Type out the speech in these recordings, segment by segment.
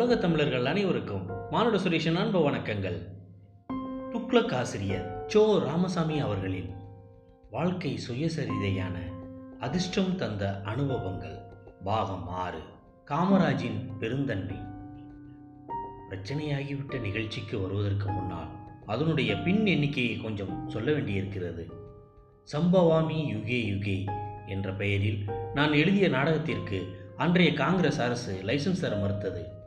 உலக தமிழர்கள் அனைவருக்கும் மானுட சுரேஷன் அன்பு வணக்கங்கள். துக்ளக் ஆசிரியர் சோ ராமசாமி அவர்களின் வாழ்க்கை சுயசரிதையான அதிர்ஷ்டம் தந்த அனுபவங்கள் பாகம் ஆறு காமராஜின் பெருந்தன்மை. பிரச்சனையாகிவிட்ட நிகழ்ச்சிக்கு வருவதற்கு முன்னால் அதனுடைய பின் எண்ணிக்கையை கொஞ்சம் சொல்ல வேண்டியிருக்கிறது. சம்பவாமி யுகே யுகே என்ற பெயரில் நான் எழுதிய நாடகத்திற்கு அன்றைய காங்கிரஸ் அரசு லைசன்ஸ் தர மறுத்தது.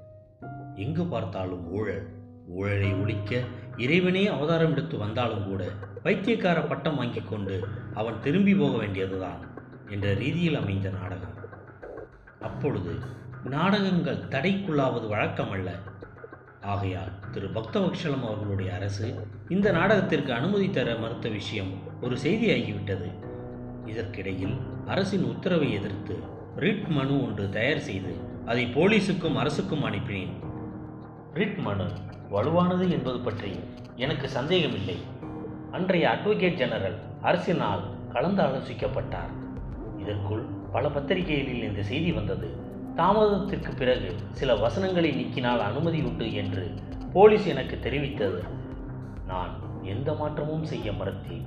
எங்கு பார்த்தாலும் ஊழல். ஊழலை ஒழிக்க இறைவனே அவதாரம் எடுத்து வந்தாலும் கூட பைத்தியக்கார பட்டம் வாங்கிக் கொண்டு அவன் திரும்பி போக வேண்டியதுதான் என்ற ரீதியில் அமைந்த நாடகம். அப்பொழுது நாடகங்கள் தடைக்குள்ளாவது வழக்கமல்ல. ஆகையால் திரு பக்தவக்ஷலம் அவர்களுடைய அரசு இந்த நாடகத்திற்கு அனுமதி தர மறுத்த விஷயம் ஒரு செய்தியாகிவிட்டது. இதற்கிடையில் அரசின் உத்தரவை எதிர்த்து ரிட் மனு ஒன்று தயார் செய்து அதை போலீசுக்கும் அரசுக்கும் அனுப்பினேன். ரிட் மனு வலுவானது என்பது பற்றி எனக்கு சந்தேகமில்லை. அன்றைய அட்வொகேட் ஜெனரல் அரசினால் கலந்து ஆலோசிக்கப்பட்டார். இதற்குள் பல பத்திரிகைகளில் இந்த செய்தி வந்தது. தாமதத்திற்கு பிறகு சில வசனங்களை நீக்கினால் அனுமதி உண்டு என்று போலீஸ் எனக்கு தெரிவித்தது. நான் எந்த மாற்றமும் செய்ய மறுத்தேன்.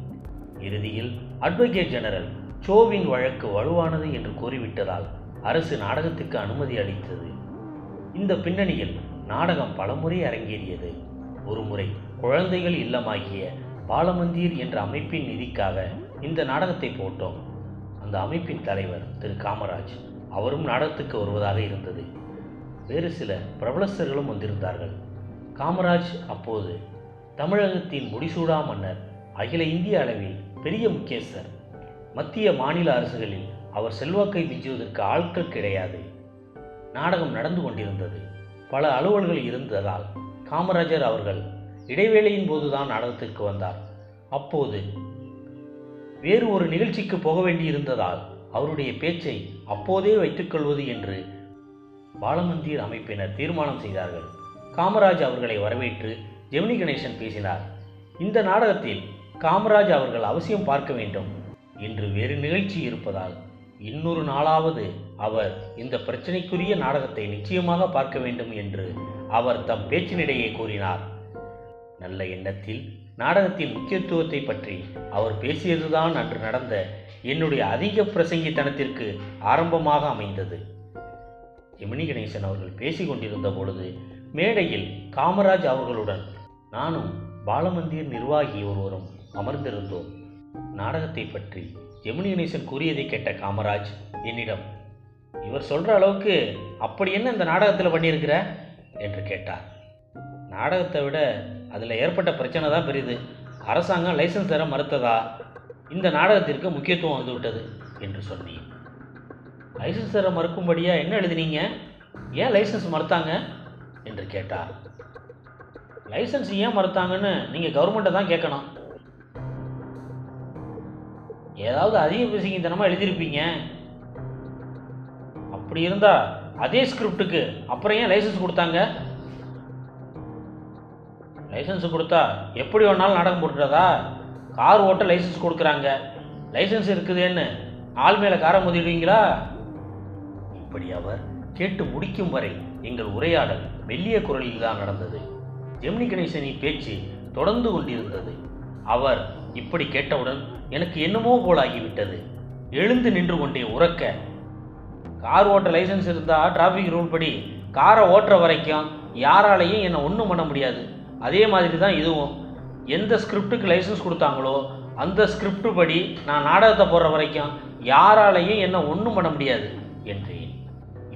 இறுதியில் அட்வொகேட் ஜெனரல் சோவின் வழக்கு வலுவானது என்று கூறிவிட்டதால் அரசு நாடகத்துக்கு அனுமதி அளித்தது. இந்த பின்னணியில் நாடகம் பலமுறை அரங்கேறியது. ஒருமுறை குழந்தைகள் இல்லமாகிய பாலமந்தீர் என்ற அமைப்பின் நிதிக்காக இந்த நாடகத்தை போட்டோம். அந்த அமைப்பின் தலைவர் திரு காமராஜ் அவரும் நாடகத்துக்கு வருவதாக இருந்தது. வேறு சில பிரபலஸ்தர்களும் வந்திருந்தார்கள். காமராஜ் அப்போது தமிழகத்தின் முடிசூடா மன்னர் அகில இந்திய அளவில் பெரிய முக்கியஸ்தர். மத்திய மாநில அரசுகளில் அவர் செல்வாக்கை மிஞ்சுவதற்கு ஆட்கள் கிடையாது. நாடகம் நடந்து கொண்டிருந்தது. பல அலுவல்கள் இருந்ததால் காமராஜர் அவர்கள் இடைவேளையின் போதுதான் நாடகத்திற்கு வந்தார். அப்போது வேறு ஒரு நிகழ்ச்சிக்கு போக வேண்டியிருந்ததால் அவருடைய பேச்சை அப்போதே வைத்துக்கொள்வது என்று பாலமந்தீர் அமைப்பினர் தீர்மானம் செய்தார்கள். காமராஜ் அவர்களை வரவேற்று ஜெமினி கணேசன் பேசினார். இந்த நாடகத்தில் காமராஜ் அவர்கள் அவசியம் பார்க்க வேண்டும் என்று வேறு நிகழ்ச்சி இருப்பதால் இன்னொரு நாளாவது அவர் இந்த பிரச்சனைக்குரிய நாடகத்தை நிச்சயமாக பார்க்க வேண்டும் என்று அவர் தம் பேச்சினிடையே கூறினார். நல்ல எண்ணத்தில் நாடகத்தின் முக்கியத்துவத்தை பற்றி அவர் பேசியதுதான் அன்று நடந்த என்னுடைய அதிக பிரசங்கித்தனத்திற்கு ஆரம்பமாக அமைந்தது. எமினி கணேசன் அவர்கள் பேசிக்கொண்டிருந்த பொழுது மேடையில் காமராஜ் அவர்களுடன் நானும் பாலமந்திர் நிர்வாகி ஒருவரும் அமர்ந்திருந்தோம். நாடகத்தை பற்றி ஜெமினி கணேசன் கூறியதை கேட்ட காமராஜ் என்னிடம் இவர் சொல்கிற அளவுக்கு அப்படி என்ன இந்த நாடகத்தில் பண்ணியிருக்கிற? என்று கேட்டார். நாடகத்தை விட அதில் ஏற்பட்ட பிரச்சனை தான் பெரியது அரசாங்கம் லைசன்ஸ் தர மறுத்ததா? இந்த நாடகத்திற்கு முக்கியத்துவம் வந்துவிட்டது என்று சொன்னேன். லைசன்ஸ் தர மறுக்கும்படியாக என்ன எழுதினீங்க? ஏன் லைசன்ஸ் மறுத்தாங்க? என்று கேட்டார். லைசன்ஸ் ஏன் மறுத்தாங்கன்னு நீங்கள் கவர்மெண்ட்டை தான் கேட்கணும். ஏதாவது அதிக பேசிக்கித்தனமாக எழுதியிருப்பீங்க. அப்படி இருந்தா அதே ஸ்கிரிப்டுக்கு அப்புறம் ஏன் லைசன்ஸ் கொடுத்தாங்க? லைசன்ஸ் கொடுத்தா எப்படி வேணாலும் நாடகம் போட்டுறதா? கார் ஓட்ட லைசன்ஸ் கொடுக்குறாங்க. லைசன்ஸ் இருக்குதுன்னு ஆள் மேலே காரை மோதிடுவீங்களா? இப்படி அவர் கேட்டு முடிக்கும் வரை எங்கள் உரையாடல் மெல்லிய குரலில் தான் நடந்தது. ஜெமினி கணேசனின் பேச்சு தொடர்ந்து கொண்டிருந்தது. அவர் இப்படி கேட்டவுடன் எனக்கு என்னமோ போலாகிவிட்டது. எழுந்து நின்று கொண்டே உறக்க கார் ஓட்ட லைசன்ஸ் இருந்தால் டிராஃபிக் ரூல் படி காரை ஓட்டுற வரைக்கும் யாராலையும் என்னை ஒன்றும் பண்ண முடியாது. அதே மாதிரி தான் இதுவும். எந்த ஸ்கிரிப்டுக்கு லைசன்ஸ் கொடுத்தாங்களோ அந்த ஸ்கிரிப்டு படி நான் நாடகத்தை போடுற வரைக்கும் யாராலையும் என்னை ஒன்றும் பண்ண முடியாது என்றேன்.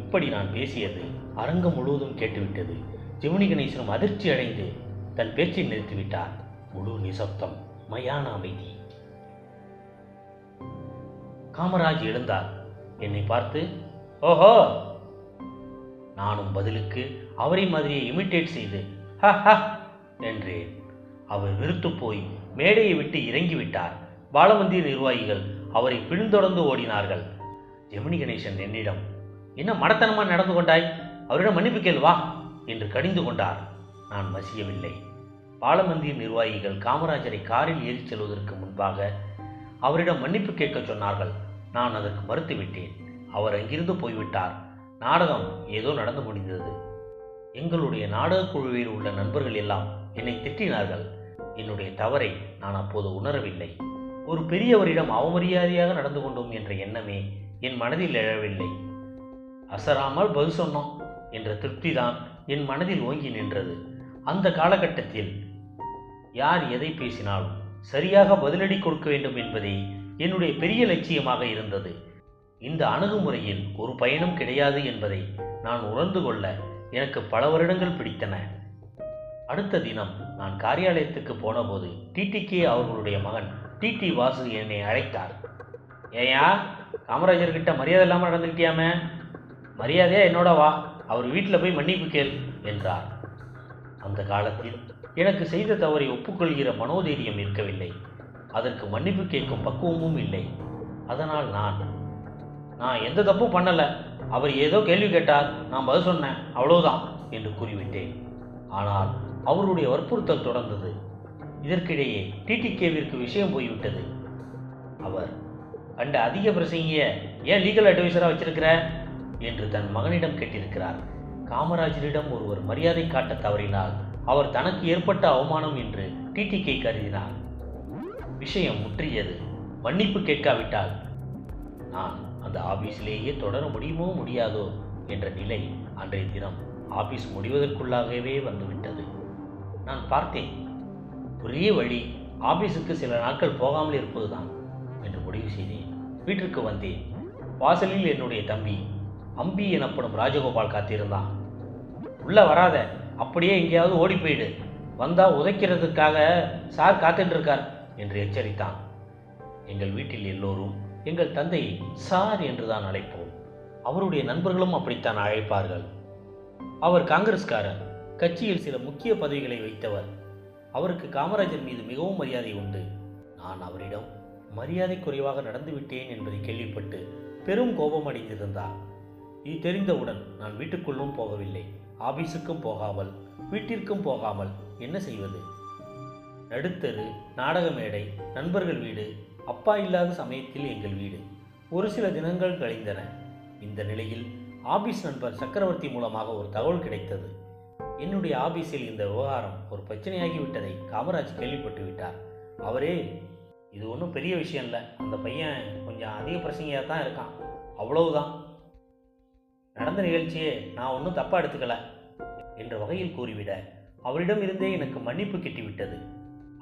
இப்படி நான் பேசியது அரங்கம் முழுவதும் கேட்டுவிட்டது. ஜெமினி கணேசனும் அதிர்ச்சி அடைந்து தன் பேச்சை நிறுத்திவிட்டார். முழு நிசப்தம். மயான அமைதி. காமராஜ் எழுந்தார். என்னை பார்த்து ஓஹோ! நானும் பதிலுக்கு அவரை மாதிரியே இமிட்டேட் செய்து ஹ என்றேன். அவர் விருத்து போய் மேடையை விட்டு இறங்கிவிட்டார். பாலமந்திர் நிர்வாகிகள் அவரை பின்தொடர்ந்து ஓடினார்கள். ஜெமினி கணேசன் என்னிடம் என்ன மடத்தனமாக நடந்து கொண்டாய்? அவரிடம் மன்னிப்பு கேள்வா என்று கடிந்து கொண்டார். நான் வசியவில்லை. பாலமந்திய நிர்வாகிகள் காமராஜரை காரில் ஏறிச் செல்வதற்கு முன்பாக அவரிடம் மன்னிப்பு கேட்க சொன்னார்கள். நான் அதற்கு மறுத்துவிட்டேன். அவர் அங்கிருந்து போய்விட்டார். நாடகம் ஏதோ நடந்து முடிந்தது. எங்களுடைய நாடகக் குழுவில் உள்ள நண்பர்கள் எல்லாம் என்னை திட்டினார்கள். என்னுடைய தவறை நான் அப்போது உணரவில்லை. ஒரு பெரியவரிடம் அவமரியாதையாக நடந்து கொண்டோம் என்ற எண்ணமே என் மனதில் எழவில்லை. அசராமல் பதில் சொன்னோம் என்ற திருப்திதான் என் மனதில் ஓங்கி நின்றது. அந்த காலகட்டத்தில் யார் எதை பேசினாலும் சரியாக பதிலடி கொடுக்க வேண்டும் என்பதே என்னுடைய பெரிய லட்சியமாக இருந்தது. இந்த அணுகுமுறையில் ஒரு பயனும் கிடையாது என்பதை நான் உணர்ந்து கொள்ள எனக்கு பல வருடங்கள் பிடித்தன. அடுத்த தினம் நான் காரியாலயத்துக்கு போனபோது டிடிகே அவர்களுடைய மகன் டிடி வாசு என்னை அழைத்தார். ஏயா காமராஜர்கிட்ட மரியாதை இல்லாமல் நடந்துக்கிட்டியாமே? மரியாதையா என்னோட வா அவர் வீட்டில் போய் மன்னிப்பு கேள் என்றார். அந்த காலத்தில் எனக்கு செய்த தவறை ஒப்புக்கொள்கிற மனோதைரியம் இருக்கவில்லை. அதற்கு மன்னிப்பு கேட்கும் பக்குவமும் இல்லை. அதனால் நான் நான் எந்த தப்பும் பண்ணலை. அவர் ஏதோ கேள்வி கேட்டார். நான் பதில் சொன்னேன். அவ்வளோதான் என்று கூறிவிட்டேன். ஆனால் அவருடைய வற்புறுத்தல் தொடர்ந்தது. இதற்கிடையே டிடிகேவிற்கு விஷயம் போய்விட்டது. அவர் அண்ட அதிக பிரசங்கிய ஏன் லீகல் அட்வைசராக வச்சிருக்கிற? என்று தன் மகனிடம் கேட்டிருக்கிறார். காமராஜரிடம் ஒருவர் மரியாதை காட்ட தவறினால் அவர் தனக்கு ஏற்பட்ட அவமானம் என்று டிடிகே கருதினார். விஷயம் முற்றியது. மன்னிப்பு கேட்காவிட்டால் நான் அந்த ஆபீஸிலேயே தொடர முடியுமோ முடியாதோ என்ற நிலை அன்றைய தினம் ஆபீஸ் முடிவதற்குள்ளாகவே வந்துவிட்டது. நான் பார்த்தேன். ஒரே வழி ஆபீஸுக்கு சில நாட்கள் போகாமல் இருப்பதுதான் என்று முடிவு செய்தேன். வீட்டிற்கு வந்தேன். வாசலில் என்னுடைய தம்பி அம்பி எனப்படும் ராஜகோபால் காத்திருந்தான். உள்ளே வராத அப்படியே எங்கேயாவது ஓடி போயிடு. வந்தால் உதைக்கிறதுக்காக சார் காத்துட்ருக்கார் என்று எச்சரித்தான். எங்கள் வீட்டில் எல்லோரும் எங்கள் தந்தையை சார் என்று தான் அழைப்போம். அவருடைய நண்பர்களும் அப்படித்தான் அழைப்பார்கள். அவர் காங்கிரஸ்காரர் கட்சியில் சில முக்கிய பதவிகளை வைத்தவர். அவருக்கு காமராஜர் மீது மிகவும் மரியாதை உண்டு. நான் அவரிடம் மரியாதை குறைவாக நடந்துவிட்டேன் என்பதை கேள்விப்பட்டு பெரும் கோபம் அடைந்திருந்தார். இது தெரிந்தவுடன் நான் வீட்டுக்குள்ளும் போகவில்லை. ஆபீஸுக்கும் போகாமல் வீட்டிற்கும் போகாமல் என்ன செய்வது? நடுத்தரு நாடக மேடை நண்பர்கள் வீடு அப்பா இல்லாத சமயத்தில் எங்கள் வீடு. ஒரு சில தினங்கள் கழிந்தன. இந்த நிலையில் ஆபீஸ் நண்பர் சக்கரவர்த்தி மூலமாக ஒரு தகவல் கிடைத்தது. என்னுடைய ஆபீஸில் இந்த விவகாரம் ஒரு பிரச்சனையாகி விட்டதை காமராஜ் கேள்விப்பட்டு விட்டார். அவரே இது ஒன்றும் பெரிய விஷயம் இல்லை. அந்த பையன் கொஞ்சம் அதிக பிரச்சனையாக தான் இருக்கான். அவ்வளவுதான். நடந்த நிகழ்ச்சியே நான் ஒன்றும் தப்பாக எடுத்துக்கல என்ற வகையில் கூறிவிட அவரிடம் இருந்தே எனக்கு மன்னிப்பு கிட்டிவிட்டது.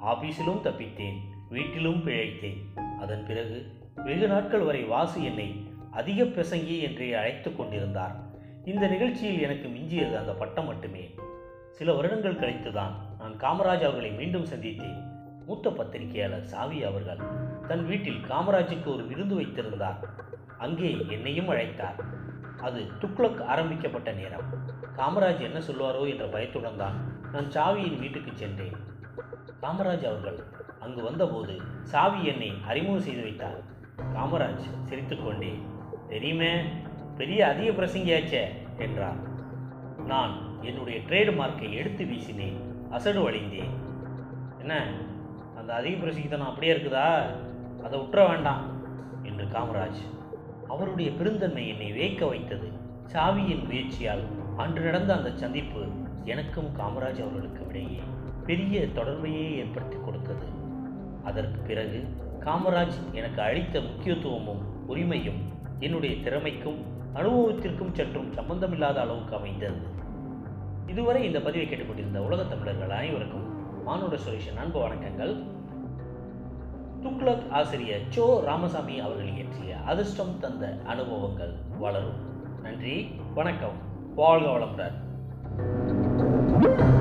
ஆபீஸிலும் தப்பித்தேன் வீட்டிலும் பிழைத்தேன். அதன் பிறகு வெகு நாட்கள் வரை வாசு என்னை அதிக பிரசங்கி என்றே அழைத்து கொண்டிருந்தார். இந்த நிகழ்ச்சியில் எனக்கு மிஞ்சியது அந்த பட்டம் மட்டுமே. சில வருடங்கள் கழித்துதான் நான் காமராஜ் அவர்களை மீண்டும் சந்தித்தேன். மூத்த பத்திரிகையாளர் சாவி அவர்கள் தன் வீட்டில் காமராஜுக்கு ஒரு விருந்து வைத்திருந்தார். அங்கே என்னையும் அழைத்தார். அது துக்ளக் ஆரம்பிக்கப்பட்ட நேரம். காமராஜ் என்ன சொல்வாரோ என்ற பயத்துடன் தான் நான் சாவியின் வீட்டுக்கு சென்றேன். காமராஜ் அவர்கள் அங்கு வந்தபோது சாவி என்னை அறிமுகம் செய்து வைத்தார். காமராஜ் சிரித்துக்கொண்டே தெரியுமே பெரிய அதிக பிரசங்கியாச்சே என்றார். நான் என்னுடைய ட்ரேடு மார்க்கை எடுத்து வீசினேன். அசடு வழிந்தேன் என்ன அந்த அதிக பிரசங்கித்தனம் அப்படியே இருக்குதா? அதை விட்டுற வேண்டாம் என்று காமராஜ் அவருடைய பெருந்தன்மை என்னை வேக்க வைத்தது. சாவியின் முயற்சியால் அன்று நடந்த அந்த சந்திப்பு எனக்கும் காமராஜ் அவர்களுக்கு இடையே பெரிய தொடர்பையே ஏற்படுத்தி கொடுத்தது. அதற்கு பிறகு காமராஜ் எனக்கு அளித்த முக்கியத்துவமும் உரிமையும் என்னுடைய திறமைக்கும் அனுபவத்திற்கும் சற்றும் சம்பந்தமில்லாத அளவுக்கு அமைந்தது. இதுவரை இந்த பதிவை கேட்டுக்கொண்டிருந்த உலகத் தமிழர்கள் அனைவருக்கும் மானுட சுரேஷன் அன்பு வணக்கங்கள். துக்ளக் ஆசிரியர் சோ ராமசாமி அவர்கள் இயற்றிய அதிர்ஷ்டம் தந்த அனுபவங்கள் வளரும். நன்றி வணக்கம். வாழ்க வளமுடன்.